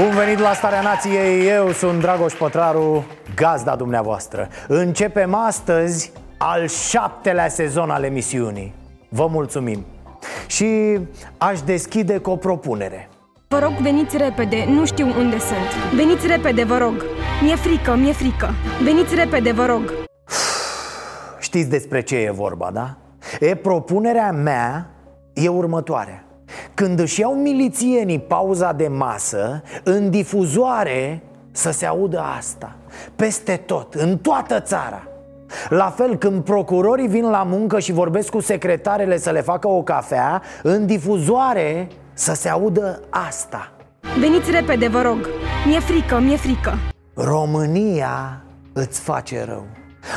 Bun venit la Starea Nației, eu sunt Dragoș Pătraru, gazda dumneavoastră. Începem astăzi al șaptelea sezon al emisiunii. Vă mulțumim. Și aș deschide cu o propunere. Vă rog, veniți repede, nu știu unde sunt. Veniți repede, vă rog. Mi-e frică, mi-e frică. Veniți repede, vă rog. Știți despre ce e vorba, da? E, propunerea mea e următoarea Când își iau milițienii pauza de masă În difuzoare să se audă asta. Peste tot, în toată țara. La fel, când procurorii vin la muncă și vorbesc cu secretarele să le facă o cafea În difuzoare să se audă asta. Veniți repede, vă rog. Mi-e frică, mi-e frică. România îți face rău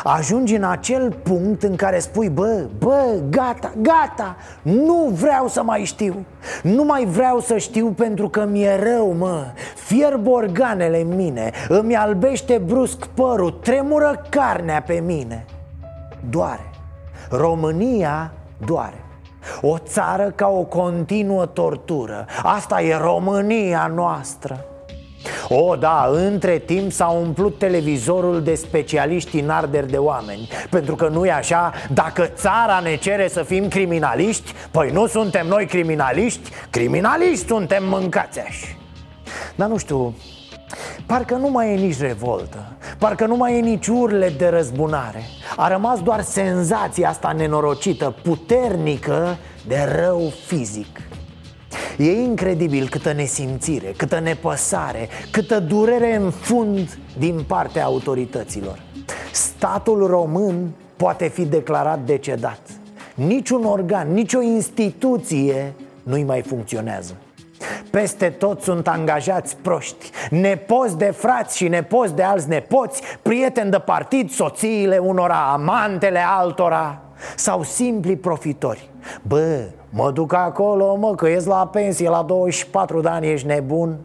Ajungi în acel punct în care spui Bă, bă, gata, gata Nu vreau să mai știu. Nu mai vreau să știu pentru că mi-e rău, mă. Fierb organele în mine Îmi albește brusc părul Tremură carnea pe mine. Doare. România doare. O țară ca o continuă tortură. Asta e România noastră o, da, între timp s-a umplut televizorul de specialiști în arderi de oameni. Pentru că nu e așa, dacă țara ne cere să fim criminaliști Păi nu suntem noi criminaliști, criminaliști suntem mâncați așa Dar nu știu, Parcă nu mai e nici revoltă Parcă nu mai e nici urle de răzbunare. A rămas doar senzația asta nenorocită, puternică de rău fizic E incredibil câtă nesimțire, câtă nepăsare, câtă durere în fund din partea autorităților. Statul român poate fi declarat decedat. Niciun organ, nicio instituție nu-i mai funcționează. Peste tot sunt angajați proști Nepoți de frați și nepoți de alți nepoți Prieteni de partid, soțiile unora, amantele altora Sau simpli profitori. Bă, mă duc acolo, mă, că ies la pensie la 24 de ani, ești nebun?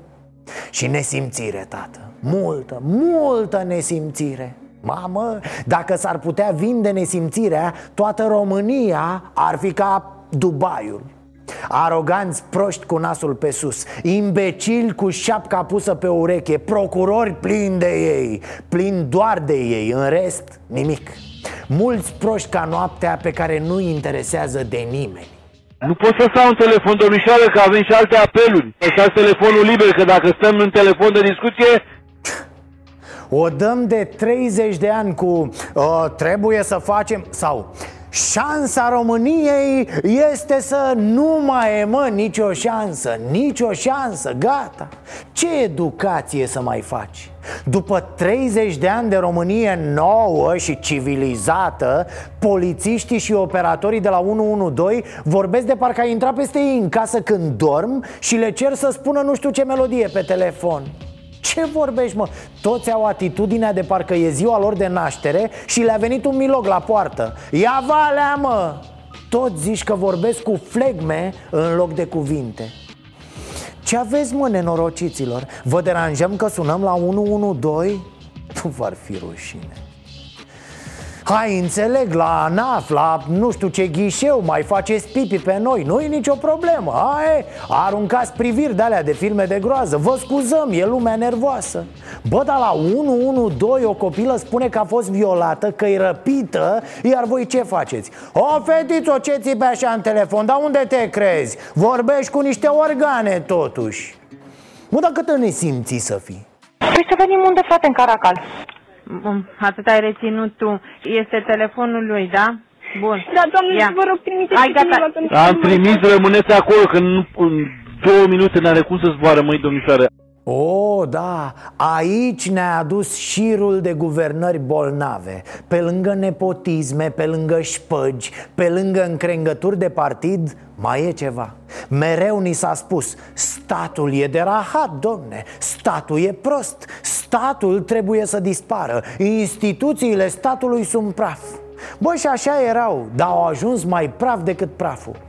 Și nesimțire, tată. Multă, multă nesimțire. Mamă, dacă s-ar putea vinde nesimțirea Toată România ar fi ca Dubaiul. Aroganți proști cu nasul pe sus Imbecili cu șapca pusă pe ureche Procurori plini de ei Plini doar de ei În rest, nimic Mulți proști ca noaptea pe care nu interesează de nimeni Nu pot să stau în telefon, domnișoară, că avem și alte apeluri. Lăsați telefonul liber, că dacă stăm în telefon de discuție, O dăm de 30 de ani cu uh, Trebuie să facem Sau Șansa României este să nu mai e, mă, nicio șansă Nicio șansă, gata Ce educație să mai faci? După 30 de ani de Românie nouă și civilizată Polițiștii și operatorii de la 112 Vorbesc de parcă ai intrat peste ei în casă când dorm Și le cer să spună nu știu ce melodie pe telefon ce vorbești, mă? Toți au atitudinea de parcă e ziua lor de naștere și le-a venit un milog la poartă Ia valea, mă! Tot zici că vorbesc cu flegme în loc de cuvinte Ce aveți, mă, nenorociților? Vă deranjăm că sunăm la 112? Nu v-ar fi rușine Hai, înțeleg, la ANAF, la nu știu ce ghișeu Mai faceți pipi pe noi, nu e nicio problemă Hai, aruncați priviri de alea de filme de groază Vă scuzăm, e lumea nervoasă Bă, dar la 112 o copilă spune că a fost violată Că e răpită, iar voi ce faceți? O, fetițo, ce țipe așa în telefon? Dar unde te crezi? Vorbești cu niște organe, totuși Mă, dar câtă nesimți să fii? Păi să venim unde, frate, în Caracal. Bun, atât ai reținut tu. Este telefonul lui, da? Bun. Da, doamne, Ia. vă rog, trimiteți Hai, gata. cineva pentru am că- trimis, rămâneți acolo, că în, în două minute n-are cum să zboară, măi, domnișoară. O, da, aici ne-a adus șirul de guvernări bolnave. Pe lângă nepotisme, pe lângă șpăgi, pe lângă încrengături de partid Mai e ceva. Mereu ni s-a spus Statul e de rahat, domne Statul e prost Statul trebuie să dispară Instituțiile statului sunt praf. Bă, și așa erau, dar au ajuns mai praf decât praful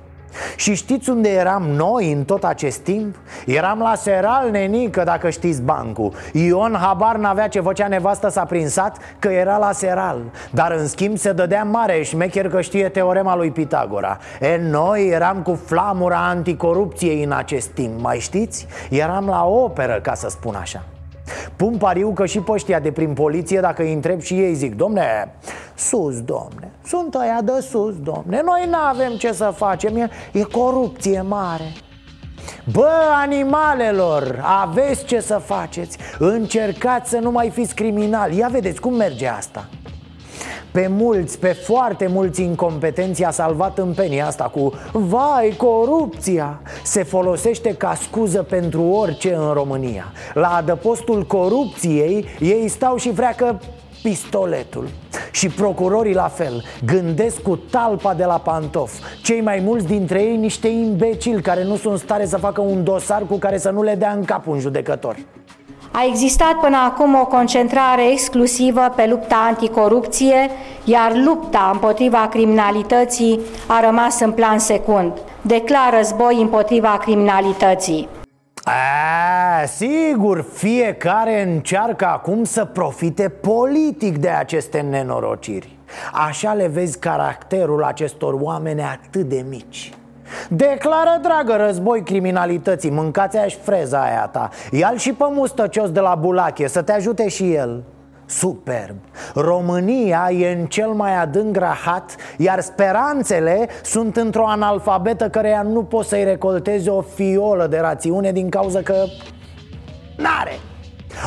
și știți unde eram noi în tot acest timp? Eram la Seral, nenică, dacă știți bancul Ion habar n-avea ce făcea nevastă s-a prinsat că era la Seral Dar în schimb se dădea mare șmecher că știe teorema lui Pitagora E, noi eram cu flamura anticorupției în acest timp, mai știți? Eram la operă, ca să spun așa Pun pariu că și păștia de prin poliție, dacă îi întreb și ei zic Domne, sus, domne, sunt ăia de sus, domne Noi nu avem ce să facem, e, e corupție mare. Bă, animalelor, aveți ce să faceți Încercați să nu mai fiți criminali. Ia vedeți cum merge asta pe mulți, pe foarte mulți incompetenți a salvat în penia asta cu Vai, corupția! Se folosește ca scuză pentru orice în România. La adăpostul corupției ei stau și freacă pistoletul. Și procurorii la fel Gândesc cu talpa de la pantof. Cei mai mulți dintre ei niște imbecili Care nu sunt stare să facă un dosar Cu care să nu le dea în cap un judecător a existat până acum o concentrare exclusivă pe lupta anticorupție, iar lupta împotriva criminalității a rămas în plan secund. Declară război împotriva criminalității. A, sigur, fiecare încearcă acum să profite politic de aceste nenorociri Așa le vezi caracterul acestor oameni atât de mici Declară, dragă, război criminalității. Mâncați aș freza aia ta. Ia-l și pe mustăcios de la Bulache Să te ajute și el. Superb. România e în cel mai adânc rahat Iar speranțele sunt într-o analfabetă Căreia nu poți să-i recoltezi o fiolă de rațiune Din cauza că N-are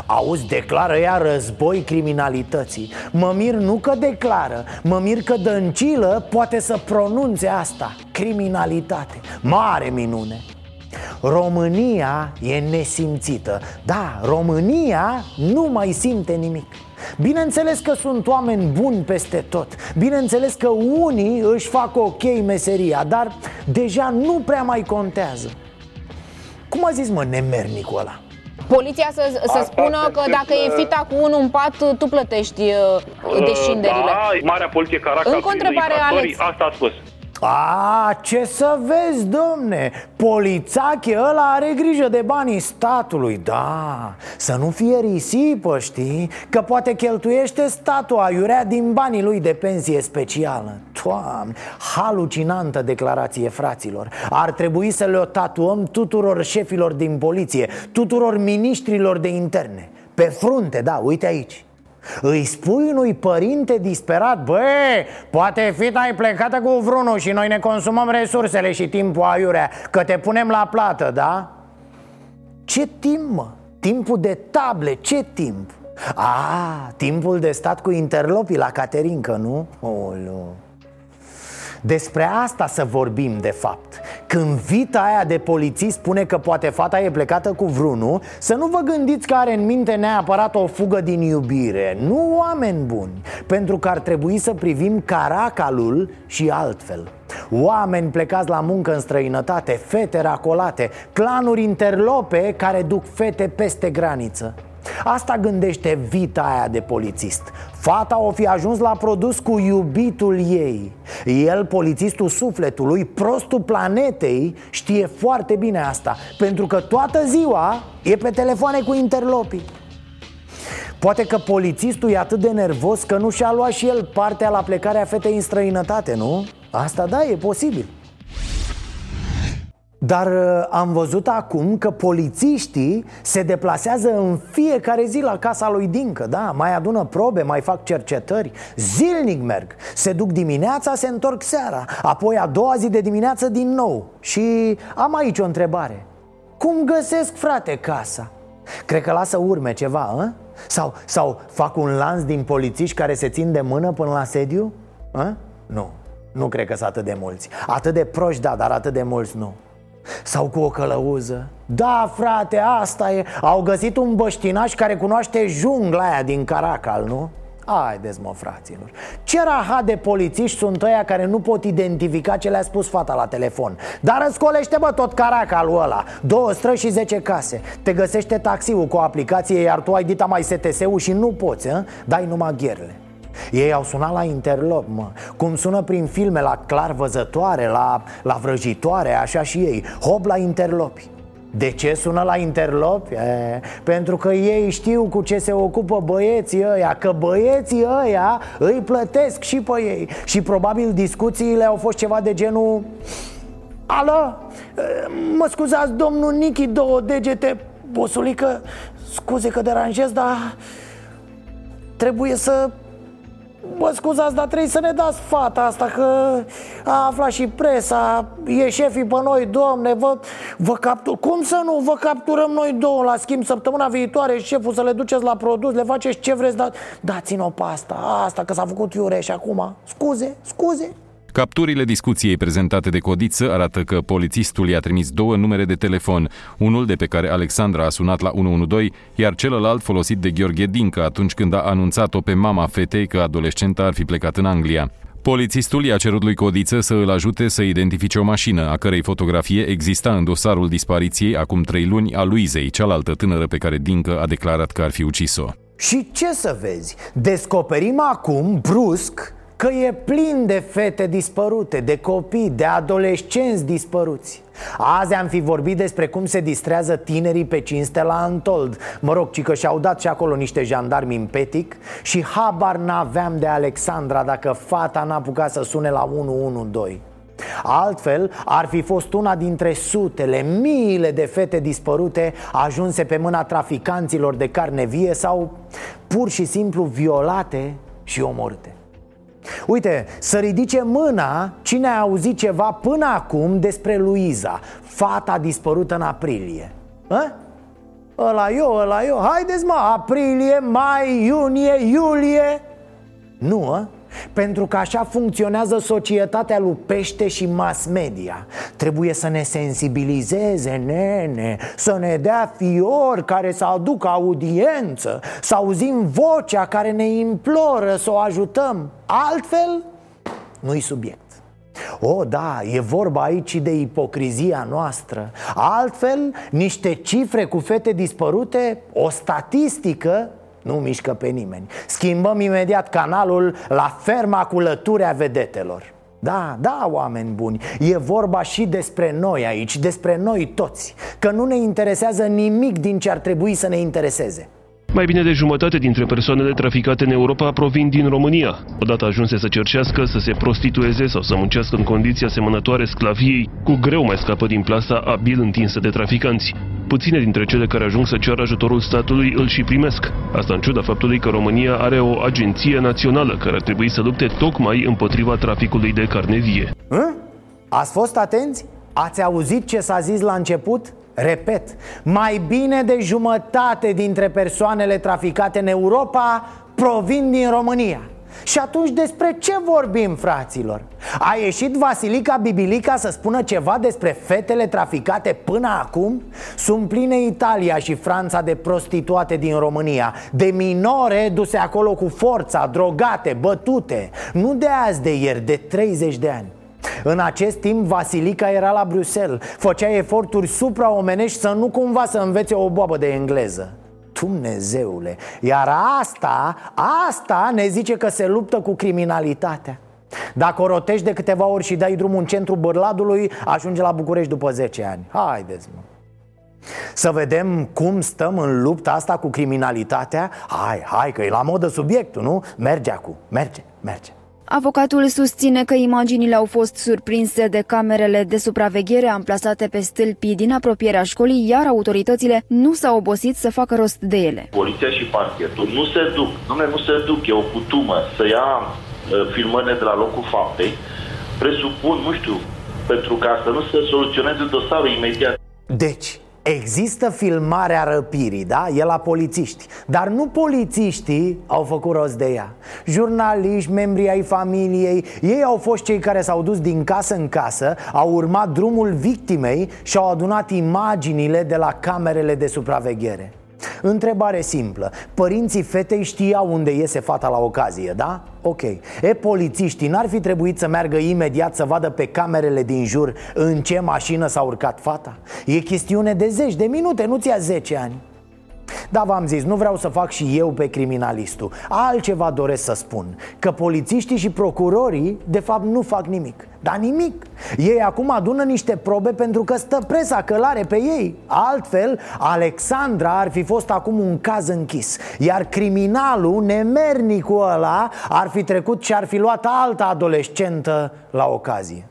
Auzi, declară ea război criminalității. Mă mir nu că declară Mă mir că Dăncilă poate să pronunțe asta. Criminalitate. Mare minune. România e nesimțită. Da, România nu mai simte nimic. Bineînțeles că sunt oameni buni peste tot. Bineînțeles că unii își fac ok meseria Dar deja nu prea mai contează. Cum a zis mă nemernicul ăla? Poliția să, să spună că dacă e fita cu unul în pat, tu plătești uh, descinderile. Da, Marea Poliție Caracal, Încă o întrebare, Alex. Asta a spus. A, ce să vezi, domne? Polițache ăla are grijă de banii statului Da, să nu fie risipă, știi? Că poate cheltuiește statul aiurea din banii lui de pensie specială. Doamne, halucinantă declarație, fraților. Ar trebui să le o tatuăm tuturor șefilor din poliție Tuturor ministrilor de interne. Pe frunte, da, uite aici îi spui unui părinte disperat Bă, poate fi ai plecată cu vrunul și noi ne consumăm resursele și timpul aiurea Că te punem la plată, da? Ce timp, mă? Timpul de table, ce timp? A, timpul de stat cu interlopii la Caterincă, nu? Olu. Despre asta să vorbim de fapt. Când vita aia de polițist spune că poate fata e plecată cu vrunul Să nu vă gândiți că are în minte neapărat o fugă din iubire. Nu oameni buni Pentru că ar trebui să privim caracalul și altfel. Oameni plecați la muncă în străinătate, fete racolate Clanuri interlope care duc fete peste graniță Asta gândește vita aia de polițist. Fata o fi ajuns la produs cu iubitul ei. El, polițistul sufletului, prostul planetei, știe foarte bine asta Pentru că toată ziua e pe telefoane cu interlopii. Poate că polițistul e atât de nervos că nu și-a luat și el partea la plecarea fetei în străinătate, nu? Asta da, e posibil dar uh, am văzut acum că polițiștii se deplasează în fiecare zi la casa lui Dincă Da, mai adună probe, mai fac cercetări Zilnic merg Se duc dimineața, se întorc seara Apoi a doua zi de dimineață din nou Și am aici o întrebare Cum găsesc, frate, casa? Cred că lasă urme ceva, a? Sau, sau fac un lanț din polițiști care se țin de mână până la sediu? A? Nu, nu cred că sunt atât de mulți Atât de proști, da, dar atât de mulți nu sau cu o călăuză? Da, frate, asta e. Au găsit un băștinaș care cunoaște jungla aia din Caracal, nu? Haideți mă fraților. Ce rahat de polițiști sunt ăia care nu pot identifica ce le-a spus fata la telefon? Dar răscolește bă tot caracalul ăla. Două străzi și zece case. Te găsește taxiul cu o aplicație Iar tu ai dita mai STS-ul și nu poți, hă? Dai numai gherle ei au sunat la interlop, mă. Cum sună prin filme la clar văzătoare, la, la vrăjitoare, așa și ei. Hop la interlopi. De ce sună la interlopi? E, pentru că ei știu cu ce se ocupă băieții ăia Că băieții ăia îi plătesc și pe ei. Și probabil discuțiile au fost ceva de genul Alo, mă scuzați domnul Nichi, două degete. Bosulică, scuze că deranjez, dar Trebuie să Bă, scuzați, dar trebuie să ne dați fata asta Că a aflat și presa E șefii pe noi, domne Vă, vă captur... Cum să nu? Vă capturăm noi două la schimb Săptămâna viitoare șeful să le duceți la produs Le faceți ce vreți, dar dați-ne-o pe asta Asta că s-a făcut iureș acum Scuze, scuze Capturile discuției prezentate de Codiță arată că polițistul i-a trimis două numere de telefon, unul de pe care Alexandra a sunat la 112, iar celălalt folosit de Gheorghe Dincă atunci când a anunțat-o pe mama fetei că adolescenta ar fi plecat în Anglia. Polițistul i-a cerut lui Codiță să îl ajute să identifice o mașină, a cărei fotografie exista în dosarul dispariției acum trei luni a Luizei, cealaltă tânără pe care Dincă a declarat că ar fi ucis-o. Și ce să vezi? Descoperim acum, brusc, Că e plin de fete dispărute, de copii, de adolescenți dispăruți. Azi am fi vorbit despre cum se distrează tinerii pe cinste la Antold. Mă rog, ci că și-au dat și acolo niște jandarmi în petic Și habar n-aveam de Alexandra dacă fata n-a apucat să sune la 112 Altfel, ar fi fost una dintre sutele, miile de fete dispărute ajunse pe mâna traficanților de carne vie sau pur și simplu violate și omorâte. Uite, să ridice mâna cine a auzit ceva până acum despre Luiza Fata dispărută în aprilie Hă? Ăla eu, ăla eu Haideți mă, aprilie, mai, iunie, iulie Nu, a? Pentru că așa funcționează societatea lui pește și mass media. Trebuie să ne sensibilizeze, nene Să ne dea fiori care să aducă audiență Să auzim vocea care ne imploră să o ajutăm. Altfel, nu-i subiect. O, da, e vorba aici de ipocrizia noastră. Altfel, niște cifre cu fete dispărute, o statistică nu mișcă pe nimeni. Schimbăm imediat canalul la ferma cu lăturea vedetelor. Da, da, oameni buni, e vorba și despre noi aici, despre noi toți Că nu ne interesează nimic din ce ar trebui să ne intereseze mai bine de jumătate dintre persoanele traficate în Europa provin din România. Odată ajunse să cercească, să se prostitueze sau să muncească în condiții asemănătoare sclaviei, cu greu mai scapă din plasa abil întinsă de traficanți. Puține dintre cele care ajung să ceară ajutorul statului îl și primesc. Asta în ciuda faptului că România are o agenție națională care ar trebui să lupte tocmai împotriva traficului de carne vie. Hă? Ați fost atenți? Ați auzit ce s-a zis la început? Repet, mai bine de jumătate dintre persoanele traficate în Europa provin din România și atunci despre ce vorbim, fraților? A ieșit Vasilica Bibilica să spună ceva despre fetele traficate până acum? Sunt pline Italia și Franța de prostituate din România De minore duse acolo cu forța, drogate, bătute Nu de azi de ieri, de 30 de ani în acest timp, Vasilica era la Bruxelles. Făcea eforturi supraomenești să nu cumva să învețe o boabă de engleză. Dumnezeule Iar asta, asta ne zice că se luptă cu criminalitatea. Dacă o rotești de câteva ori și dai drumul în centrul Bărladului Ajunge la București după 10 ani. Haideți mă. Să vedem cum stăm în lupta asta cu criminalitatea. Hai, hai că e la modă subiectul, nu? Merge acum, merge, merge Avocatul susține că imaginile au fost surprinse de camerele de supraveghere amplasate pe stâlpii din apropierea școlii, iar autoritățile nu s-au obosit să facă rost de ele. Poliția și parchetul nu se duc, nu, nu se duc, e o cutumă să ia uh, filmările de la locul faptei, presupun, nu știu, pentru ca să nu se soluționeze dosarul imediat. Deci, Există filmarea răpirii, da? E la polițiști. Dar nu polițiștii au făcut rost de ea. Jurnaliști, membrii ai familiei Ei au fost cei care s-au dus din casă în casă Au urmat drumul victimei Și au adunat imaginile de la camerele de supraveghere întrebare simplă Părinții fetei știau unde iese fata la ocazie, da? Ok E, polițiștii n-ar fi trebuit să meargă imediat să vadă pe camerele din jur în ce mașină s-a urcat fata? E chestiune de zeci de minute, nu ți-a 10 ani da, v-am zis, nu vreau să fac și eu pe criminalistul. Altceva doresc să spun Că polițiștii și procurorii, de fapt, nu fac nimic. Dar nimic. Ei acum adună niște probe pentru că stă presa călare pe ei. Altfel, Alexandra ar fi fost acum un caz închis. Iar criminalul, nemernicul ăla, ar fi trecut și ar fi luat altă adolescentă la ocazie.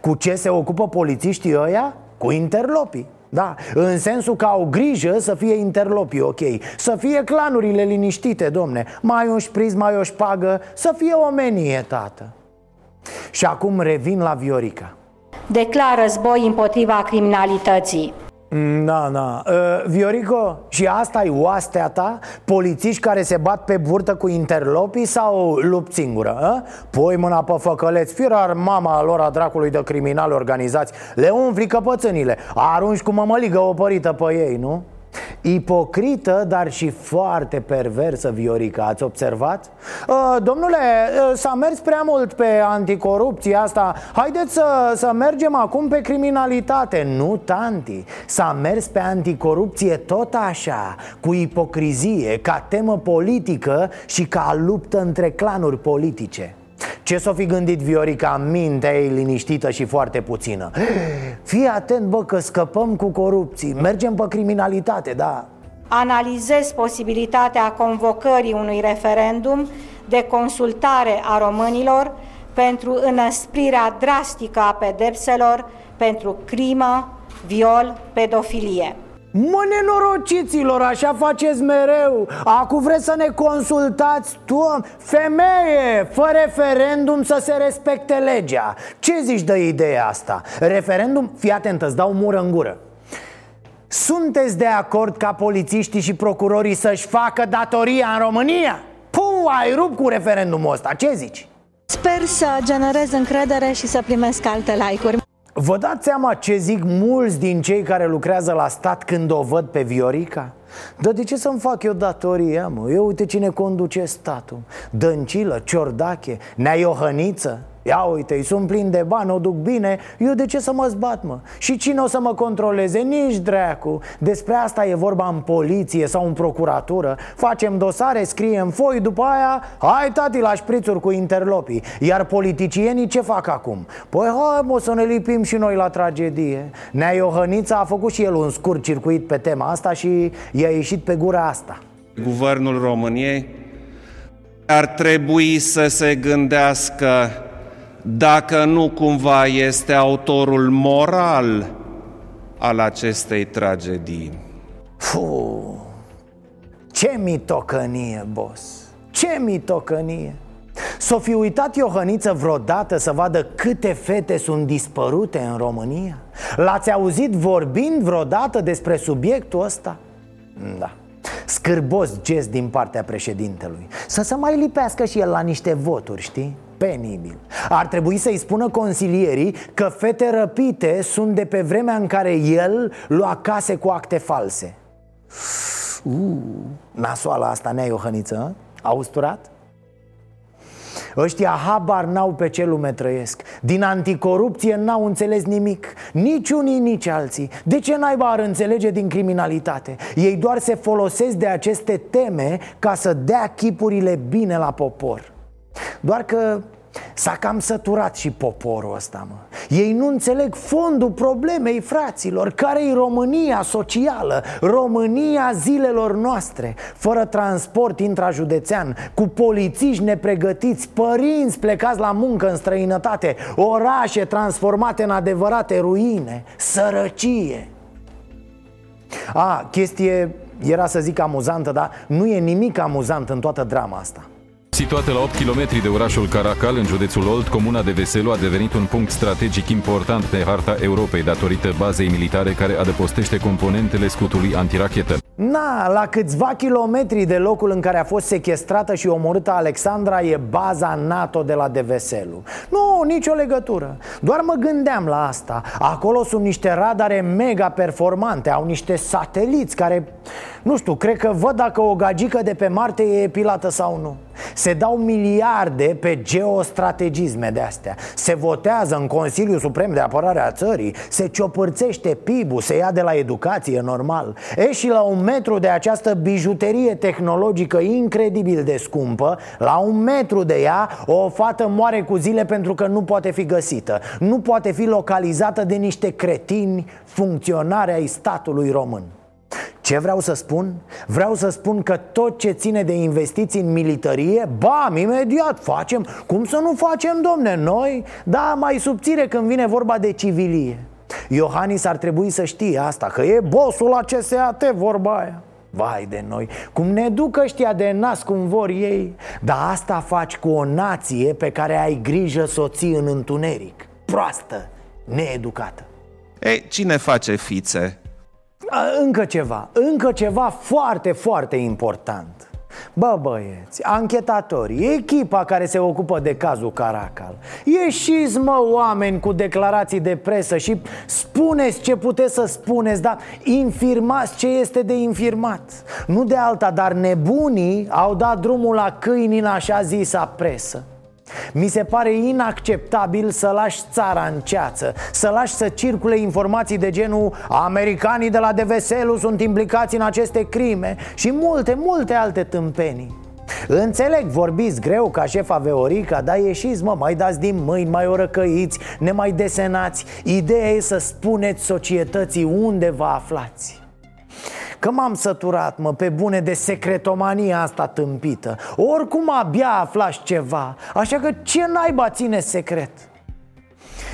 Cu ce se ocupă polițiștii ăia? Cu interlopii da, în sensul că au grijă să fie interlopii ok. Să fie clanurile liniștite, domne. Mai un șpriz, mai o șpagă Să fie omenie, tată. Și acum revin la Viorica. Declară război împotriva criminalității da, da. Uh, Viorico, și asta e oastea ta? Polițiști care se bat pe burtă cu interlopii sau lupt singură? A? Pui mâna pe făcăleți, firar mama lor a dracului de criminali organizați Le umfli căpățânile, arunci cu mămăligă opărită pe ei, nu? Ipocrită, dar și foarte perversă Viorica, ați observat? Uh, domnule, uh, s-a mers prea mult pe anticorupție asta. Haideți să, să mergem acum pe criminalitate. Nu, tanti, s-a mers pe anticorupție tot așa Cu ipocrizie, ca temă politică și ca luptă între clanuri politice ce s-o fi gândit Viorica? Mintea ei liniștită și foarte puțină Fii atent, bă, că scăpăm cu corupții Mergem pe criminalitate, da Analizez posibilitatea convocării unui referendum de consultare a românilor pentru înăsprirea drastică a pedepselor pentru crimă, viol, pedofilie. Mă nenorociților, așa faceți mereu Acum vreți să ne consultați tu, femeie, fă referendum să se respecte legea Ce zici de ideea asta? Referendum, fii atent, îți dau mură în gură Sunteți de acord ca polițiștii și procurorii să-și facă datoria în România? Puh, ai rupt cu referendumul ăsta, ce zici? Sper să generez încredere și să primesc alte like-uri Vă dați seama ce zic mulți din cei care lucrează la stat când o văd pe Viorica? Dar de ce să-mi fac eu datoria, mă? Eu uite cine conduce statul Dăncilă, Ciordache, Nea Iohăniță Ia uite, îi sunt plin de bani, o duc bine Eu de ce să mă zbat, mă? Și cine o să mă controleze? Nici dracu Despre asta e vorba în poliție sau în procuratură Facem dosare, scriem foi, după aia Hai tati la șprițuri cu interlopii Iar politicienii ce fac acum? Păi hai mă să ne lipim și noi la tragedie Nea Iohănița a făcut și el un scurt circuit pe tema asta și i-a ieșit pe gura asta Guvernul României ar trebui să se gândească dacă nu cumva este autorul moral al acestei tragedii. Fu, ce mitocănie, boss! Ce mitocănie! S-o fi uitat Iohăniță vreodată să vadă câte fete sunt dispărute în România? L-ați auzit vorbind vreodată despre subiectul ăsta? Da Scârbos gest din partea președintelui Să se mai lipească și el la niște voturi, știi? Penibil Ar trebui să-i spună consilierii că fete răpite sunt de pe vremea în care el lua case cu acte false. Uh, Nasoala asta, Nea Iohăniță, a usturat? Ăștia habar n-au pe ce lume trăiesc. Din anticorupție n-au înțeles nimic. Nici unii, nici alții. De ce naiba ar înțelege din criminalitate? Ei doar se folosesc de aceste teme Ca să dea chipurile bine la popor Doar că S-a cam săturat și poporul ăsta, mă. Ei nu înțeleg fondul problemei, fraților. Care e România socială România zilelor noastre? Fără transport intrajudețean Cu polițiști nepregătiți Părinți plecați la muncă în străinătate Orașe transformate în adevărate ruine Sărăcie. A, chestie era să zic amuzantă, dar nu e nimic amuzant în toată drama asta Situată la 8 km de orașul Caracal, în județul Olt, comuna de Veselu a devenit un punct strategic important pe harta Europei datorită bazei militare care adăpostește componentele scutului antirachetă. Na, la câțiva kilometri de locul în care a fost sequestrată și omorâtă Alexandra e baza NATO de la Deveselu Nu, nicio legătură. Doar mă gândeam la asta. Acolo sunt niște radare mega performante. Au niște sateliți care, nu știu, cred că văd dacă o gagică de pe Marte e epilată sau nu. Se dau miliarde pe geostrategisme de astea. Se votează în Consiliul Suprem de Apărare a țării Se ciopărțește PIB-ul, se ia de la educație normal. E și la un metru de această bijuterie tehnologică incredibil de scumpă La un metru de ea o fată moare cu zile pentru că nu poate fi găsită Nu poate fi localizată de niște cretini funcționare ai statului român ce vreau să spun? Vreau să spun că tot ce ține de investiții în militarie Bam, imediat facem Cum să nu facem, domne, noi? Da, mai subțire când vine vorba de civilie Iohannis ar trebui să știe asta Că e bosul la CSAT, vorba aia. Vai de noi, cum ne duc ăștia de nas cum vor ei. Dar asta faci cu o nație pe care ai grijă să o ții în întuneric. Proastă, needucată. Ei, cine face fițe? Încă ceva, încă ceva foarte, foarte important Bă băieți, anchetatorii, echipa care se ocupă de cazul Caracal Ieșiți mă oameni cu declarații de presă și spuneți ce puteți să spuneți Dar infirmați ce este de infirmat. Nu de alta, dar nebunii au dat drumul la câini în așa zisa presă mi se pare inacceptabil să lași țara în ceață Să lași să circule informații de genul Americanii de la Deveselu sunt implicați în aceste crime Și multe, multe alte tâmpenii. Înțeleg, vorbiți greu ca șefa Veorica Dar ieșiți mă, mai dați din mâini, mai orăcăiți Ne mai desenați. Ideea e să spuneți societății unde vă aflați Că m-am săturat, mă, pe bune de secretomania asta tâmpită. Oricum abia aflași ceva Așa că ce naiba ține secret?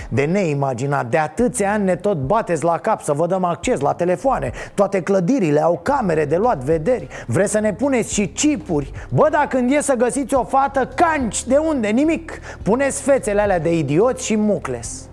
De neimaginat, de atâția ani ne tot bateți la cap să vă dăm acces la telefoane. Toate clădirile au camere de luat vederi. Vreți să ne puneți și chipuri? Bă, dar când e să găsiți o fată, canci, de unde? Nimic. Puneți fețele alea de idioți și mucles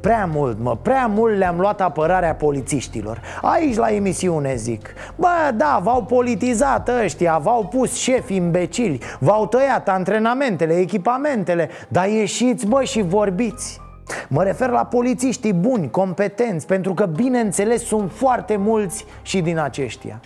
Prea mult, mă, prea mult le-am luat apărarea polițiștilor. Aici la emisiune zic. Bă, da, v-au politizat ăștia, v-au pus șefi imbecili V-au tăiat antrenamentele, echipamentele Dar ieșiți, bă, și vorbiți. Mă refer la polițiștii buni, competenți Pentru că, bineînțeles, sunt foarte mulți și din aceștia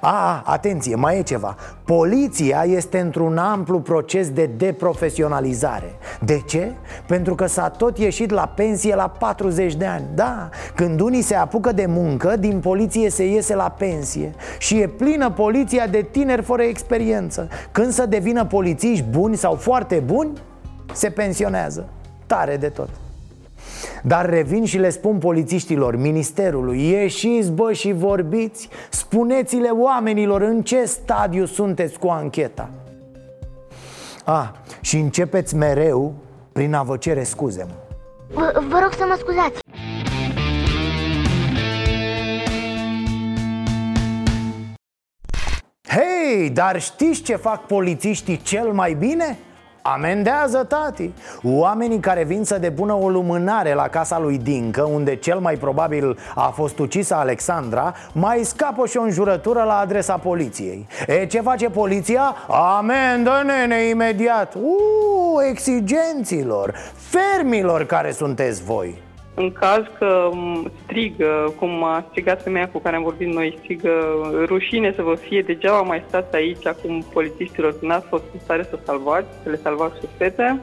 a, atenție, mai e ceva. Poliția este într-un amplu proces de deprofesionalizare. De ce? Pentru că s-a tot ieșit la pensie la 40 de ani. Da, când unii se apucă de muncă, din poliție se iese la pensie. Și e plină poliția de tineri fără experiență. Când să devină polițiști buni sau foarte buni, se pensionează. Tare de tot dar revin și le spun polițiștilor, ministerului Ieșiți bă și vorbiți Spuneți-le oamenilor în ce stadiu sunteți cu ancheta A, și începeți mereu prin a vă cere scuze mă. Vă, vă rog să mă scuzați Hei, dar știți ce fac polițiștii cel mai bine? Amendează tati. Oamenii care vin să depună o lumânare la casa lui Dincă Unde cel mai probabil a fost ucisă Alexandra Mai scapă și o înjurătură la adresa poliției. E ce face poliția? Amendă nene imediat. Uuu, exigenților Fermilor care sunteți voi în caz că strigă, cum a strigat femeia cu care am vorbit noi, strigă rușine să vă fie, degeaba mai stați aici acum polițiștilor, n-ați fost în stare să salvați, să le salvați și fete.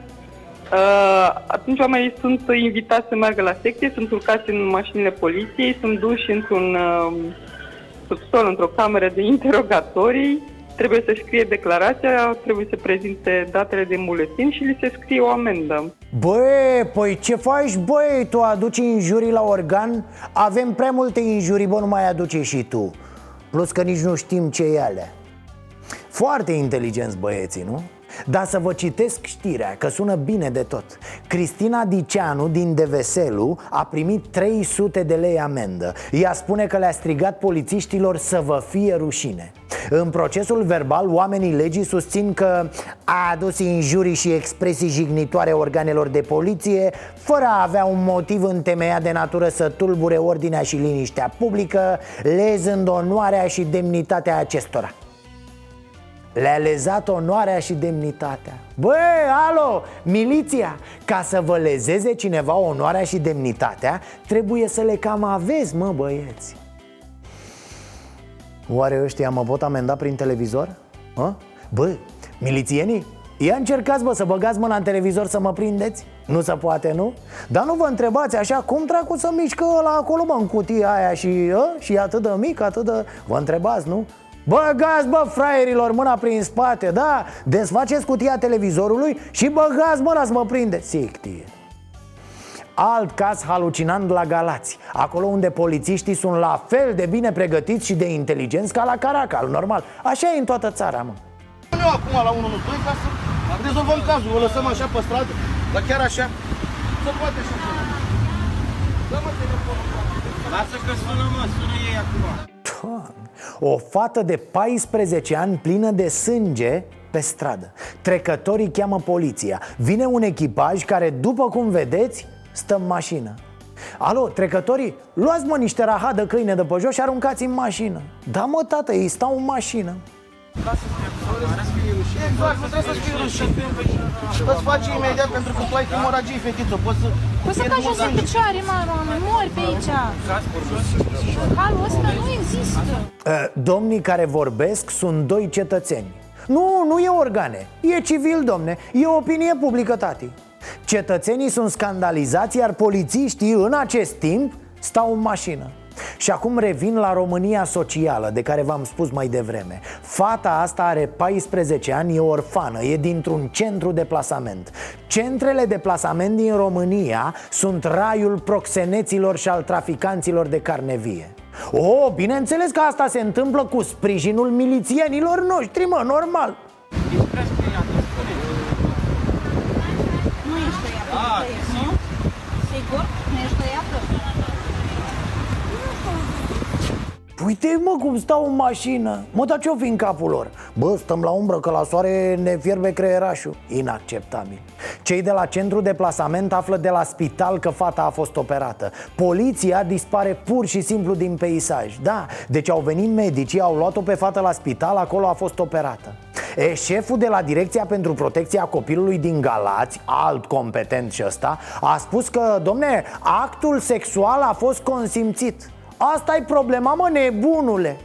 Uh, atunci oamenii sunt invitați să meargă la secție, sunt urcați în mașinile poliției, sunt duși într-un uh, subsol, într-o cameră de interogatorii, trebuie să scrie declarația, trebuie să prezinte datele de buletin și li se scrie o amendă. Băi, păi ce faci, băi? Tu aduci injurii la organ? Avem prea multe injurii, bă, nu mai aduce și tu Plus că nici nu știm ce e alea Foarte inteligenți băieții, nu? Dar să vă citesc știrea, că sună bine de tot Cristina Diceanu din Deveselu a primit 300 de lei amendă Ea spune că le-a strigat polițiștilor să vă fie rușine În procesul verbal, oamenii legii susțin că a adus injurii și expresii jignitoare organelor de poliție Fără a avea un motiv întemeiat de natură să tulbure ordinea și liniștea publică Lezând onoarea și demnitatea acestora. Le-a lezat onoarea și demnitatea. Băi, alo, miliția! Ca să vă lezeze cineva onoarea și demnitatea Trebuie să le cam aveți, mă băieți Oare ăștia mă pot amenda prin televizor? Hă? Bă, milițienii, Ia încercați, bă, să băgați mâna în televizor să mă prindeți Nu se poate, nu? Dar nu vă întrebați așa cum dracu să mișcă la acolo, mă, în cutia aia și, ă? și e atât de mic, atât de... Vă întrebați, nu? Băgați, bă, fraierilor, mâna prin spate, da? Desfaceți cutia televizorului și băgați mâna să mă prinde Sictie Alt caz halucinant la Galați Acolo unde polițiștii sunt la fel de bine pregătiți și de inteligenți ca la Caracal, normal. Așa e în toată țara, mă. Eu acum la 112 ca să rezolvăm cazul, o lăsăm așa pe stradă, dar chiar așa Se poate așa Dă-mă telefonul. Lasă că sună, mă, sună ei acum. O fată de 14 ani plină de sânge pe stradă. Trecătorii cheamă poliția. Vine un echipaj care, după cum vedeți, stă în mașină. Alo, trecătorii, luați mă niște rahat de câine de pe jos și aruncați în mașină. Da mă, tată, ei stau în mașină. Exact, nu trebuie să spui rușine. Îți faci imediat pentru că tu ai hemoragie, fetiță Poți să... Poți să cași în picioare, mama, mori pe aici. Halul ăsta nu există. Domnii care vorbesc sunt doi cetățeni. Nu, nu e organe, e civil, domne, e opinie publică, tati Cetățenii sunt scandalizați, iar polițiștii în acest timp stau în mașină. Și acum revin la România socială, de care v-am spus mai devreme. Fata asta are 14 ani, e orfană, e dintr-un centru de plasament. Centrele de plasament din România sunt raiul proxeneților și al traficanților de carne vie. Oh, bineînțeles că asta se întâmplă cu sprijinul milițienilor noștri, mă, normal. Nu ești tăiată, nu? Sigur? Nu ești tăiată? Uite mă cum stau în mașină. Mă, dar ce-o fi în capul lor? Bă, stăm la umbră că la soare ne fierbe creierașul. Inacceptabil. Cei de la centru de plasament află de la spital că fata a fost operată. Poliția dispare pur și simplu din peisaj. Da, deci au venit medicii, au luat-o pe fată la spital, acolo a fost operată. E, șeful de la Direcția pentru Protecția Copilului din Galați, alt competent și ăsta, a spus că, domne, actul sexual a fost consimțit asta e problema, mă, nebunule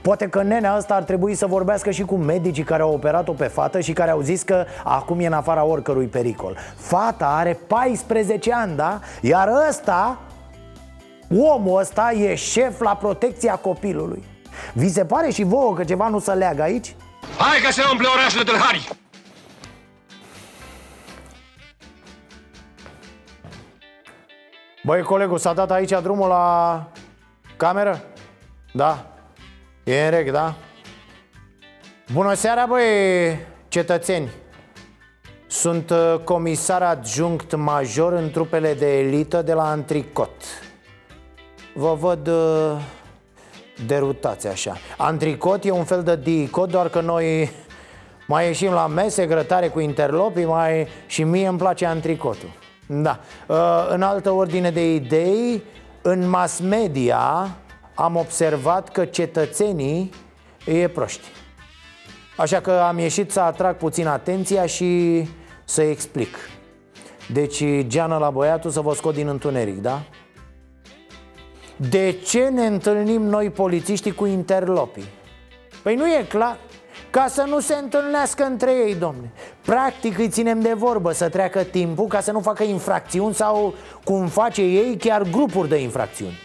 Poate că nenea ăsta ar trebui să vorbească și cu medicii care au operat-o pe fată și care au zis că acum e în afara oricărui pericol Fata are 14 ani, da? Iar ăsta, omul ăsta e șef la protecția copilului Vi se pare și vouă că ceva nu se leagă aici? Hai că se umple orașul de tâlhari! Băi, colegul, s-a dat aici drumul la cameră? Da. E în reg, da? Bună seara, băi, cetățeni. Sunt uh, comisar adjunct major în trupele de elită de la Antricot. Vă văd uh, derutați așa. Antricot e un fel de dicot, doar că noi mai ieșim la mese, grătare cu interlopii mai... și mie îmi place antricotul Da, uh, în altă ordine de idei, în mass media am observat că cetățenii e proști. Așa că am ieșit să atrag puțin atenția și să explic. Deci, geană la băiatul să vă scot din întuneric, da? De ce ne întâlnim noi polițiștii cu interlopii? Păi nu e clar. Ca să nu se întâlnească între ei, domne Practic îi ținem de vorbă să treacă timpul ca să nu facă infracțiuni Sau, cum face ei, chiar grupuri de infracțiuni.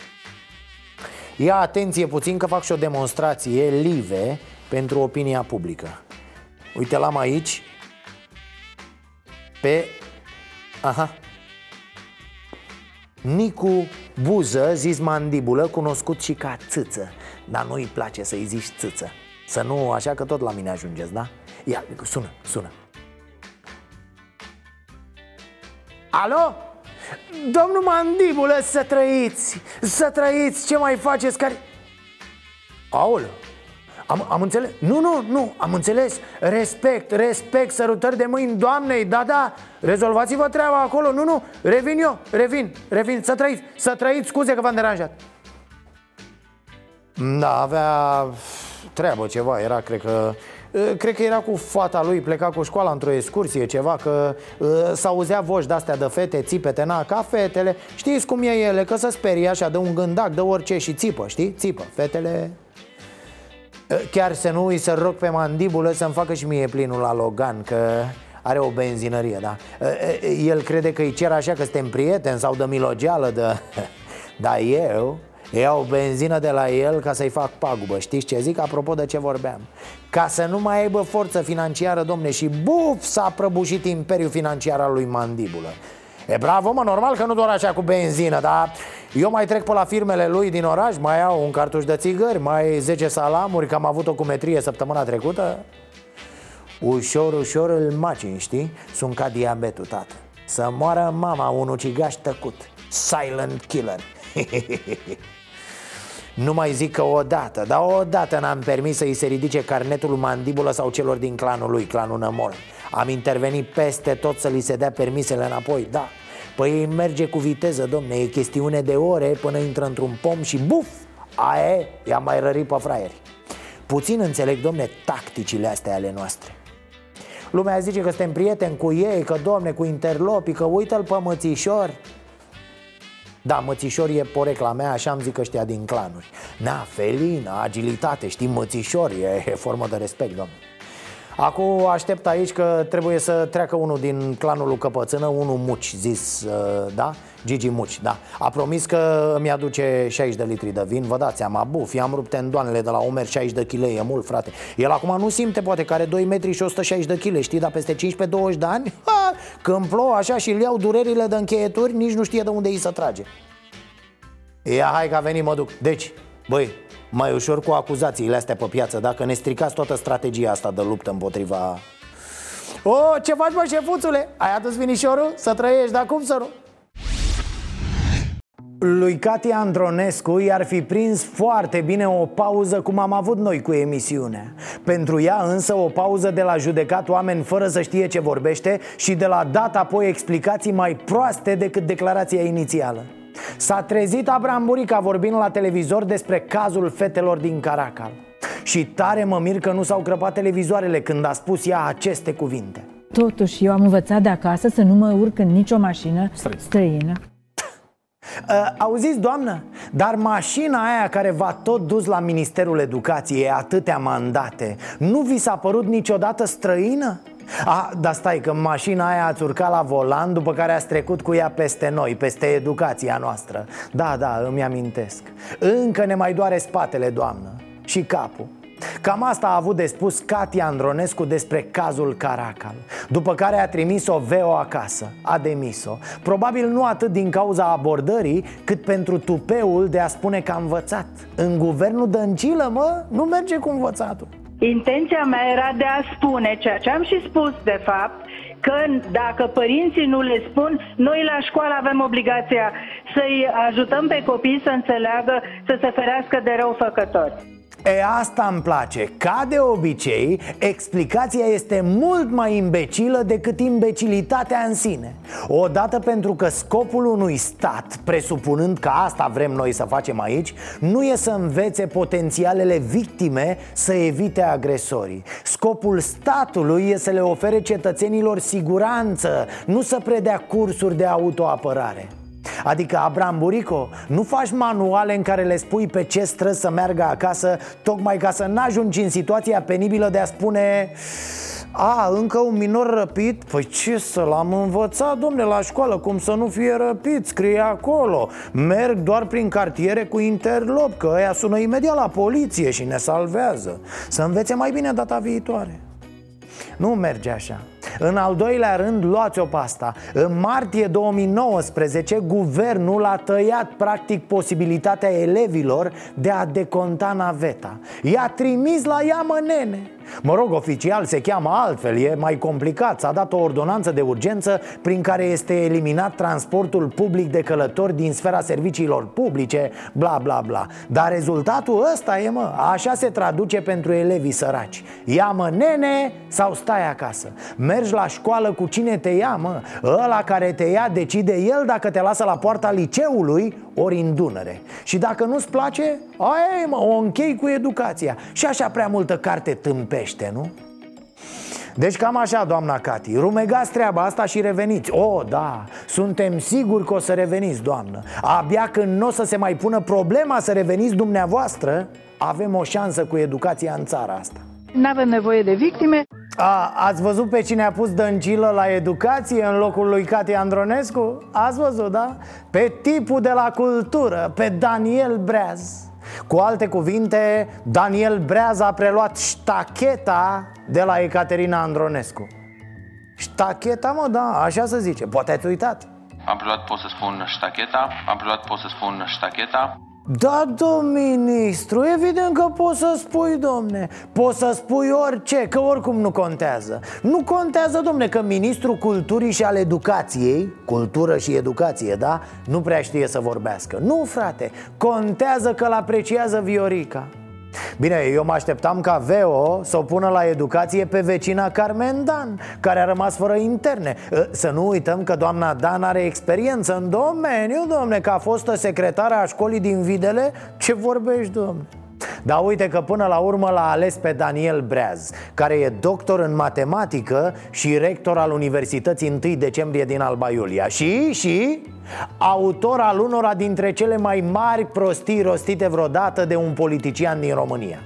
Ia atenție puțin că fac și o demonstrație live pentru opinia publică. Uite, l-am aici. Pe... Aha. Nicu Buză, zis mandibulă, cunoscut și ca țâță. Dar nu îi place să-i zici țâță. Să nu, așa că tot la mine ajungeți, da? Ia, sună, sună Alo? Domnul Mandibulă, să trăiți! Să trăiți, ce mai faceți? Care... Aoleu Am, am înțeles? Nu, nu, nu, am înțeles. Respect, respect, sărutări de mâini Doamnei, da, da, rezolvați-vă treaba acolo. Nu, nu, revin eu, revin, revin. Să trăiți, să trăiți, scuze că v-am deranjat. Da, avea treabă ceva, era, cred că Cred că era cu fata lui, pleca cu școala într-o excursie, ceva Că uh, s-auzea voci de-astea de fete, țipete, na, ca fetele. Știți cum e ele, că se sperie așa, de un gândac, de orice și țipă, știi? Țipă, fetele Chiar să nu îi să rog pe mandibulă să-mi facă și mie plinul la Logan Că are o benzinărie, da. El crede că îi cer așa că suntem prieteni sau de milogeală de... Dar eu Iau benzină de la el ca să-i fac pagubă. Știți ce zic? Apropo de ce vorbeam. Ca să nu mai aibă forță financiară, domne Și buf, s-a prăbușit imperiul financiar al lui Mandibulă. E bravo, mă, normal că nu doar așa cu benzină Dar eu mai trec pe la firmele lui din oraș Mai au un cartuș de țigări Mai 10 salamuri, că am avut o cumetrie săptămâna trecută. Ușor, ușor îl macin, știi? Sunt ca diabetul, tată. Să moară mama un ucigaș tăcut. Silent killer Nu mai zic că odată, dar odată n-am permis să-i se ridice carnetul mandibulă sau celor din clanul lui, clanul Nămol. Am intervenit peste tot să li se dea permisele înapoi, da. Păi merge cu viteză, domne, e chestiune de ore până intră într-un pom și buf, aia e, i-a mai rărit pe fraieri. Puțin înțeleg, domne, tacticile astea ale noastre. Lumea zice că suntem prieteni cu ei, că domne, cu interlopii, că uită-l pe mățișor da, mățișor e porecla mea, așa am zic ăștia din clanuri. Na, felină, agilitate, știi, mățișor e, e formă de respect, domnule Acum aștept aici că trebuie să treacă unul din clanul lui Căpățână, unul Muci, zis, uh, da? Gigi Muci, da. A promis că mi aduce 60 de litri de vin, vă dați seama, buf, i-am rupt tendoanele de la Omer 60 de kg, e mult, frate. El acum nu simte, poate, că are 2 metri și 160 de kg, știi, dar peste 15-20 de ani, ha, când plouă așa și îl iau durerile de încheieturi, nici nu știe de unde îi să trage. Ia, hai că a venit, mă duc. Deci, băi, mai ușor cu acuzațiile astea pe piață Dacă ne stricați toată strategia asta de luptă împotriva... O, ce faci, mă, șefuțule? Ai adus vinișorul? Să trăiești, dar cum să nu? Lui Katia Andronescu i-ar fi prins foarte bine o pauză cum am avut noi cu emisiunea Pentru ea însă o pauză de la judecat oameni fără să știe ce vorbește Și de la dat apoi explicații mai proaste decât declarația inițială S-a trezit Abraham Burica vorbind la televizor despre cazul fetelor din Caracal. Și tare mă mir că nu s-au crăpat televizoarele când a spus ea aceste cuvinte. Totuși, eu am învățat de acasă să nu mă urc în nicio mașină străină. Uh, auziți, doamnă, dar mașina aia care v-a tot dus la Ministerul Educației atâtea mandate. Nu vi s-a părut niciodată străină? A, dar stai că mașina aia ați urcat la volan După care ați trecut cu ea peste noi Peste educația noastră. Da, da, îmi amintesc. Încă ne mai doare spatele, doamnă. Și capul. Cam asta a avut de spus Katia Andronescu despre cazul Caracal După care a trimis-o Veo acasă A demis-o. Probabil nu atât din cauza abordării Cât pentru tupeul de a spune că a învățat. În guvernul Dăncilă, mă, nu merge cu învățatul Intenția mea era de a spune ceea ce am și spus de fapt că dacă părinții nu le spun, noi la școală avem obligația să-i ajutăm pe copii să înțeleagă, să se ferească de răufăcători. E asta îmi place. Ca de obicei, explicația este mult mai imbecilă decât imbecilitatea în sine. Odată pentru că scopul unui stat, presupunând că asta vrem noi să facem aici Nu e să învețe potențialele victime să evite agresorii. Scopul statului e să le ofere cetățenilor siguranță Nu să predea cursuri de autoapărare Adică, Abram Burico, nu faci manuale în care le spui pe ce străzi să meargă acasă Tocmai ca să n-ajungi în situația penibilă de a spune a, încă un minor răpit? Păi ce să l-am învățat, domne, la școală Cum să nu fie răpit, scrie acolo. Merg doar prin cartiere cu interlop Că ăia sună imediat la poliție și ne salvează. Să învețe mai bine data viitoare Nu merge așa. În al doilea rând, luați-o pe asta. În martie 2019, guvernul a tăiat practic posibilitatea elevilor de a deconta naveta. I-a trimis la ea mănene Mă rog, oficial se cheamă altfel, e mai complicat. S-a dat o ordonanță de urgență prin care este eliminat transportul public de călători din sfera serviciilor publice, bla bla bla. Dar rezultatul ăsta e, mă, așa se traduce pentru elevii săraci. Ia mă nene sau stai acasă. Mergi la școală cu cine te ia, mă. Ăla care te ia decide el dacă te lasă la poarta liceului ori în Dunăre. Și dacă nu-ți place, aia e, mă, o închei cu educația. Și așa prea multă carte tâmpește, nu? Deci cam așa, doamna Cati. Rumegați treaba asta și reveniți. O, oh, da, suntem siguri că o să reveniți, doamnă. Abia când nu o să se mai pună problema să reveniți dumneavoastră Avem o șansă cu educația în țara asta. Nu avem nevoie de victime a, Ați văzut pe cine a pus dăncilă la educație în locul lui Cati Andronescu? Ați văzut, da? Pe tipul de la cultură, pe Daniel Breaz. Cu alte cuvinte, Daniel Breaz a preluat ștacheta de la Ecaterina Andronescu. Ștacheta, mă, da, așa se zice, poate ați uitat. Am preluat, pot să spun, ștacheta? Am preluat, pot să spun, ștacheta da, domn ministru, evident că poți să spui, domne. Poți să spui orice, că oricum nu contează. Nu contează, domne, că ministrul culturii și al educației Cultură și educație, da? Nu prea știe să vorbească. Nu, frate, contează că-l apreciază Viorica Bine, eu mă așteptam ca Veo să o pună la educație pe vecina Carmen Dan Care a rămas fără interne ă, Să nu uităm că doamna Dan are experiență în domeniu, domne Că a fost secretară a școlii din Videle Ce vorbești, domne? Dar uite că până la urmă l-a ales pe Daniel Breaz Care e doctor în matematică și rector al Universității 1 decembrie din Alba Iulia. Și, și, autor al unora dintre cele mai mari prostii rostite vreodată de un politician din România.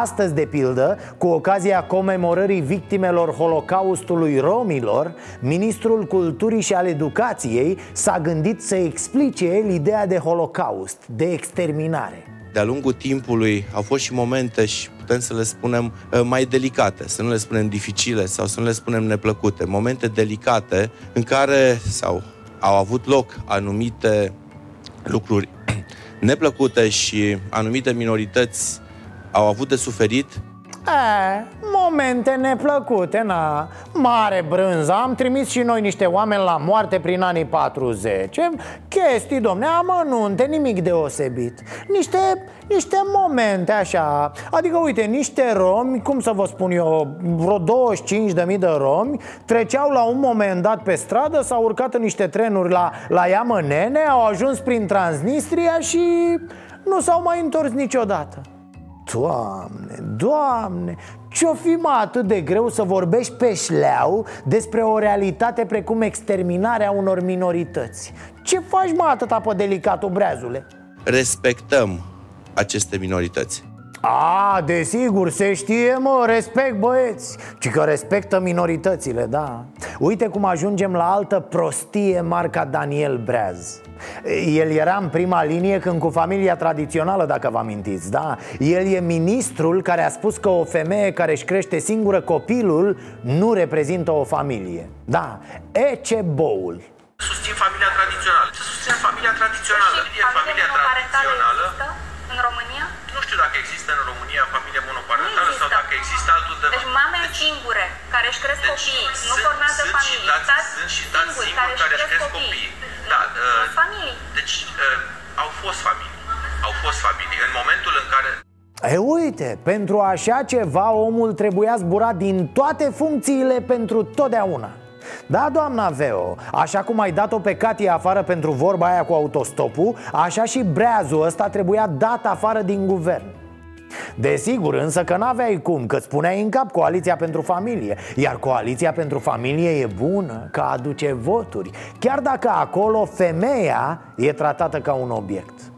Astăzi, de pildă, cu ocazia comemorării victimelor Holocaustului romilor, Ministrul Culturii și al Educației s-a gândit să explice el ideea de Holocaust, de exterminare de-a lungul timpului au fost și momente și putem să le spunem uh, mai delicate, să nu le spunem dificile sau să nu le spunem neplăcute, momente delicate în care sau au avut loc anumite lucruri neplăcute și anumite minorități au avut de suferit E, momente neplăcute, na. Mare brânză, am trimis și noi niște oameni la moarte prin anii 40 Chestii, domne, amănunte, nimic deosebit. Niște, niște momente așa. Adică, uite, niște romi, cum să vă spun eu, vreo 25.000 de romi Treceau la un moment dat pe stradă, s-au urcat în niște trenuri la, la Iamănene Au ajuns prin Transnistria și nu s-au mai întors niciodată Doamne, Doamne, ce-o fi mă atât de greu să vorbești pe șleau despre o realitate precum exterminarea unor minorități? Ce faci mă atâta pe delicat, obreazule? Respectăm aceste minorități a, desigur, se știe, mă, respect băieți Ci că respectă minoritățile, da. Uite cum ajungem la altă prostie marca Daniel Breaz. El era în prima linie când cu familia tradițională, dacă vă amintiți, da. El e ministrul care a spus că o femeie care își crește singură copilul Nu reprezintă o familie. Da, Ece Boul Susțin familia tradițională. Susțin familia tradițională. Familia tradițională. în România? Nu știu dacă există în România familie monoparentală sau dacă există altul de... Deci mame deci, singure care își cresc deci, copiii, nu formează familii. Și dați, sunt și dați singuri care, care își cresc copiii. Da, uh, familii. Deci uh, au fost familii. Au fost familii. În momentul în care E uite, pentru așa ceva omul trebuia zburat din toate funcțiile pentru totdeauna da, doamna Veo, așa cum ai dat-o pe Cati afară pentru vorba aia cu autostopul Așa și breazul ăsta trebuia dat afară din guvern. Desigur, însă că n-aveai cum, că spuneai în cap Coaliția pentru Familie Iar Coaliția pentru Familie e bună, că aduce voturi Chiar dacă acolo femeia e tratată ca un obiect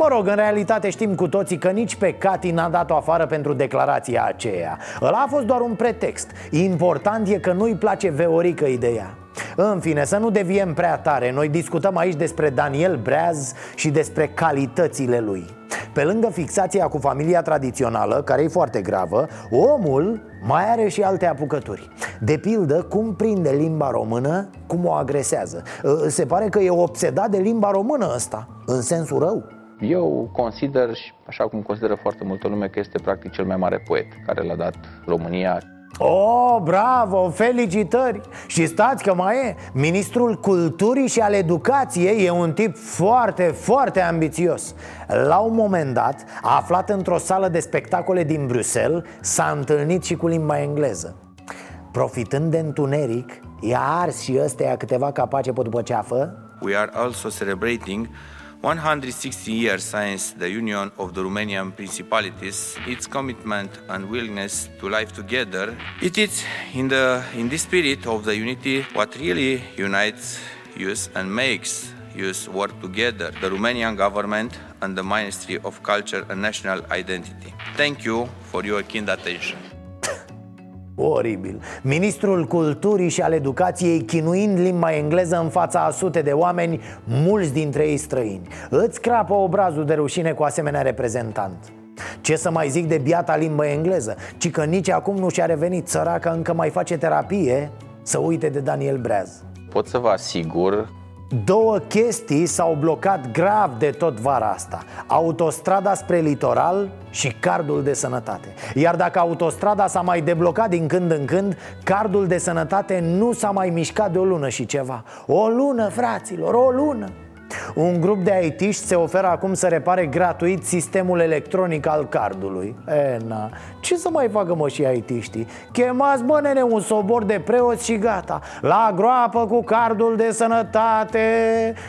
Mă rog, în realitate știm cu toții că nici pe Cati n-a dat-o afară pentru declarația aceea. Ăla a fost doar un pretext. Important e că nu-i place Veorică ideea. În fine, să nu deviem prea tare. Noi discutăm aici despre Daniel Breaz și despre calitățile lui. Pe lângă fixația cu familia tradițională, care e foarte gravă Omul mai are și alte apucături. De pildă, cum prinde limba română, cum o agresează. Se pare că e obsedat de limba română ăsta, în sensul rău Eu consider, și așa cum consideră foarte multă lume, că este practic cel mai mare poet care l-a dat România. Oh, bravo, felicitări! Și stați că mai e Ministrul Culturii și al Educației e un tip foarte, foarte ambițios La un moment dat, a aflat într-o sală de spectacole din Bruxelles S-a întâlnit și cu limba engleză Profitând de întuneric, i-a ars și ăsteia câteva capace pe după ceafă We are also celebrating 160 years since the union of the Romanian principalities, its commitment and willingness to live together. It is in the in this spirit of the unity what really unites us and makes us work together, the Romanian government and the Ministry of Culture and National Identity. Thank you for your kind attention. Oribil. Ministrul Culturii și al Educației chinuind limba engleză în fața a sute de oameni, mulți dintre ei străini. Îți crapă obrazul de rușine cu asemenea reprezentant. Ce să mai zic de biata limbă engleză? Ci că nici acum nu și-a revenit Săraca încă mai face terapie? Să uite de Daniel Breaz. Pot să vă asigur Două chestii s-au blocat grav de tot vara asta. Autostrada spre litoral și cardul de sănătate. Iar dacă autostrada s-a mai deblocat din când în când Cardul de sănătate nu s-a mai mișcat de o lună și ceva. O lună, fraților, o lună un grup de aitiști se oferă acum să repare gratuit sistemul electronic al cardului. E, na, ce să mai facă mă și aitiștii? Chemați, bă, nene, un sobor de preoți și gata. La groapă cu cardul de sănătate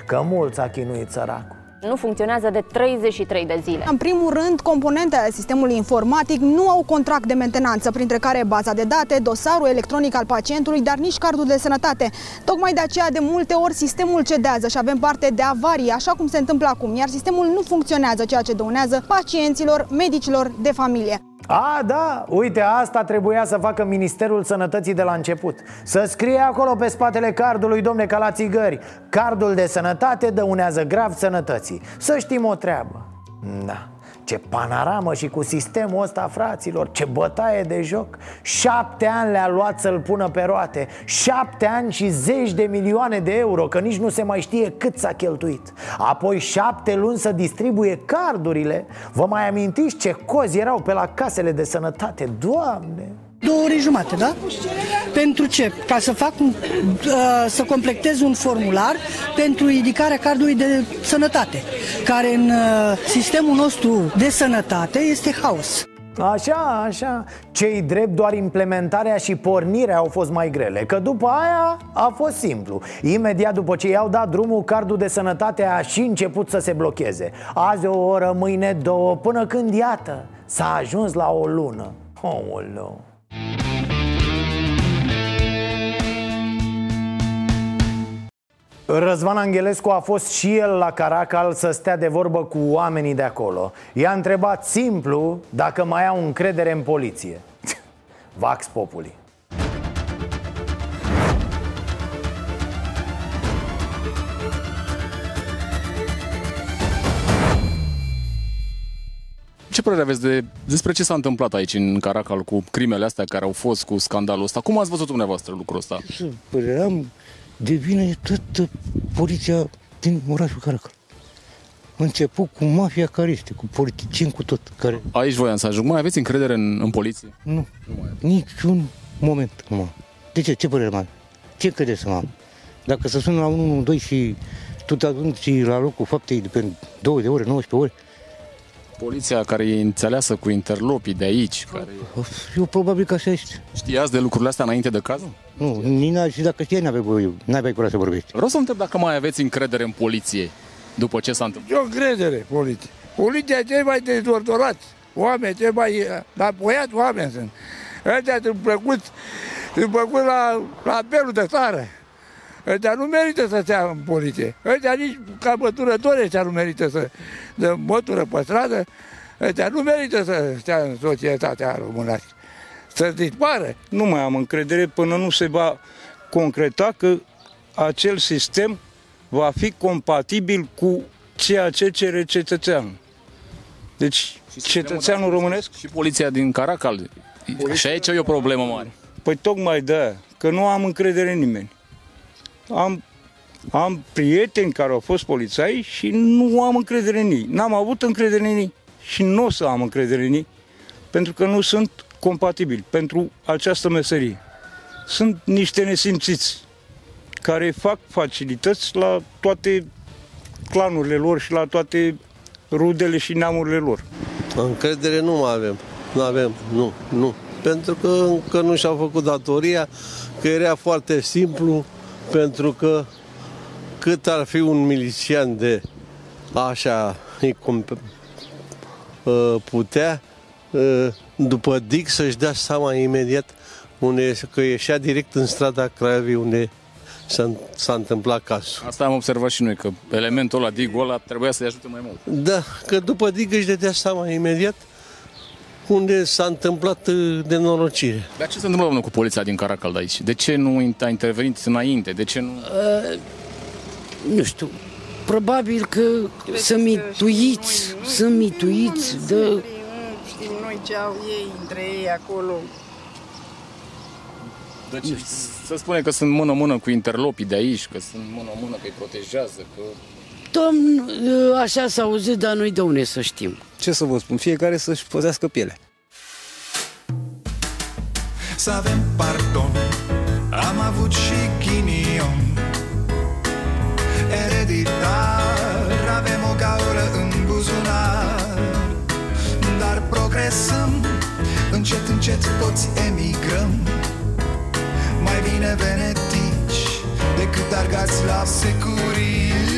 Că mulți a chinuit săracul nu funcționează de 33 de zile. În primul rând, componentele sistemului informatic nu au contract de mentenanță, printre care baza de date, dosarul electronic al pacientului, dar nici cardul de sănătate. Tocmai de aceea, de multe ori, sistemul cedează și avem parte de avarii, așa cum se întâmplă acum, iar sistemul nu funcționează, ceea ce dăunează pacienților, medicilor de familie. A, da, uite, asta trebuia să facă Ministerul Sănătății de la început. Să scrie acolo pe spatele cardului, domne, ca la țigări. Cardul de sănătate dăunează grav sănătății. Să știm o treabă. Da ce panoramă și cu sistemul ăsta, fraților Ce bătaie de joc Șapte ani le-a luat să-l pună pe roate Șapte ani și zeci de milioane de euro Că nici nu se mai știe cât s-a cheltuit Apoi șapte luni să distribuie cardurile Vă mai amintiți ce cozi erau pe la casele de sănătate? Doamne! Două ore jumate, da? Pentru ce? Ca să fac un, uh, să completez un formular pentru ridicarea cardului de sănătate, care în uh, sistemul nostru de sănătate este haos. Așa, așa Cei drept doar implementarea și pornirea au fost mai grele Că după aia a fost simplu Imediat după ce i-au dat drumul Cardul de sănătate a și început să se blocheze Azi o oră, mâine două Până când, iată, s-a ajuns la o lună Oh, Răzvan Angelescu a fost și el la Caracal să stea de vorbă cu oamenii de acolo I-a întrebat simplu dacă mai au încredere în poliție Vax Populi Ce părere aveți de, despre ce s-a întâmplat aici în Caracal cu crimele astea care au fost, cu scandalul ăsta? Cum ați văzut dumneavoastră lucrul ăsta? Să păream devine toată poliția din orașul Caracal. Început cu mafia care este, cu politicieni, cu tot. Care... Aici voiam să ajung. Mai aveți încredere în, în poliție? Nu, nu mai niciun moment acum. De ce? Ce părere mai Ce credeți să am? Dacă să sună la 112 și tu te ajungi la locul faptei de pe 2 de ore, 19 ore, Poliția care e înțeleasă cu interlopii de aici. Care... Eu probabil că așa este. Știați de lucrurile astea înainte de cazul? Nu, nici și dacă știai, n-aveai, n-aveai curaj să vorbești. Vreau să întreb dacă mai aveți încredere în poliție după ce s-a întâmplat. Eu încredere poliție. Poliția cei mai dezordonați, oameni cei mai apoiați oameni sunt. Ăștia sunt plăcuți, sunt plăcuți la, la apelul de țară. Ăștia nu merită să stea în poliție. Ăștia nici ca măturători ăștia nu merită să de mătură pe stradă. Ăștia nu merită să stea în societatea românească. Să dispară. Nu mai am încredere până nu se va concreta că acel sistem va fi compatibil cu ceea ce cere cetățeanul. Deci, cetățeanul românesc... Și poliția din Caracal. Și aici e o problemă mare. Păi tocmai de că nu am încredere în nimeni. Am, am prieteni care au fost polițai și nu am încredere în ei. N-am avut încredere în ei și nu o să am încredere în ei pentru că nu sunt compatibili pentru această meserie. Sunt niște nesimțiți care fac facilități la toate clanurile lor și la toate rudele și neamurile lor. Încredere nu mai avem. Nu avem, nu, nu. Pentru că încă nu și-au făcut datoria, că era foarte simplu, pentru că cât ar fi un milician de așa îi putea, după DIC să-și dea seama imediat unde, că ieșea direct în strada Craiovii unde s-a, s-a întâmplat cazul. Asta am observat și noi, că elementul ăla, digul ăla, trebuia să-i ajute mai mult. Da, că după dig își dădea seama imediat unde s-a întâmplat uh, de norocire. Dar ce se întâmplă, domnul, cu poliția din Caracal de aici? De ce nu a intervenit înainte? De ce nu... Uh, nu știu, probabil că sunt mituiți, sunt mituiți de... Știm noi ce au ei între ei acolo. Deci să spune că sunt mână-mână cu interlopii de aici, că sunt mână-mână că îi protejează, că... Domn, așa s-a auzit, dar noi de unde să știm. Ce să vă spun, fiecare să-și păzească pielea. Să avem pardon, am avut și ghinion. Ereditar, avem o gaură în buzunar. Dar progresăm, încet, încet toți emigrăm. Mai bine venetici Decât argați la securii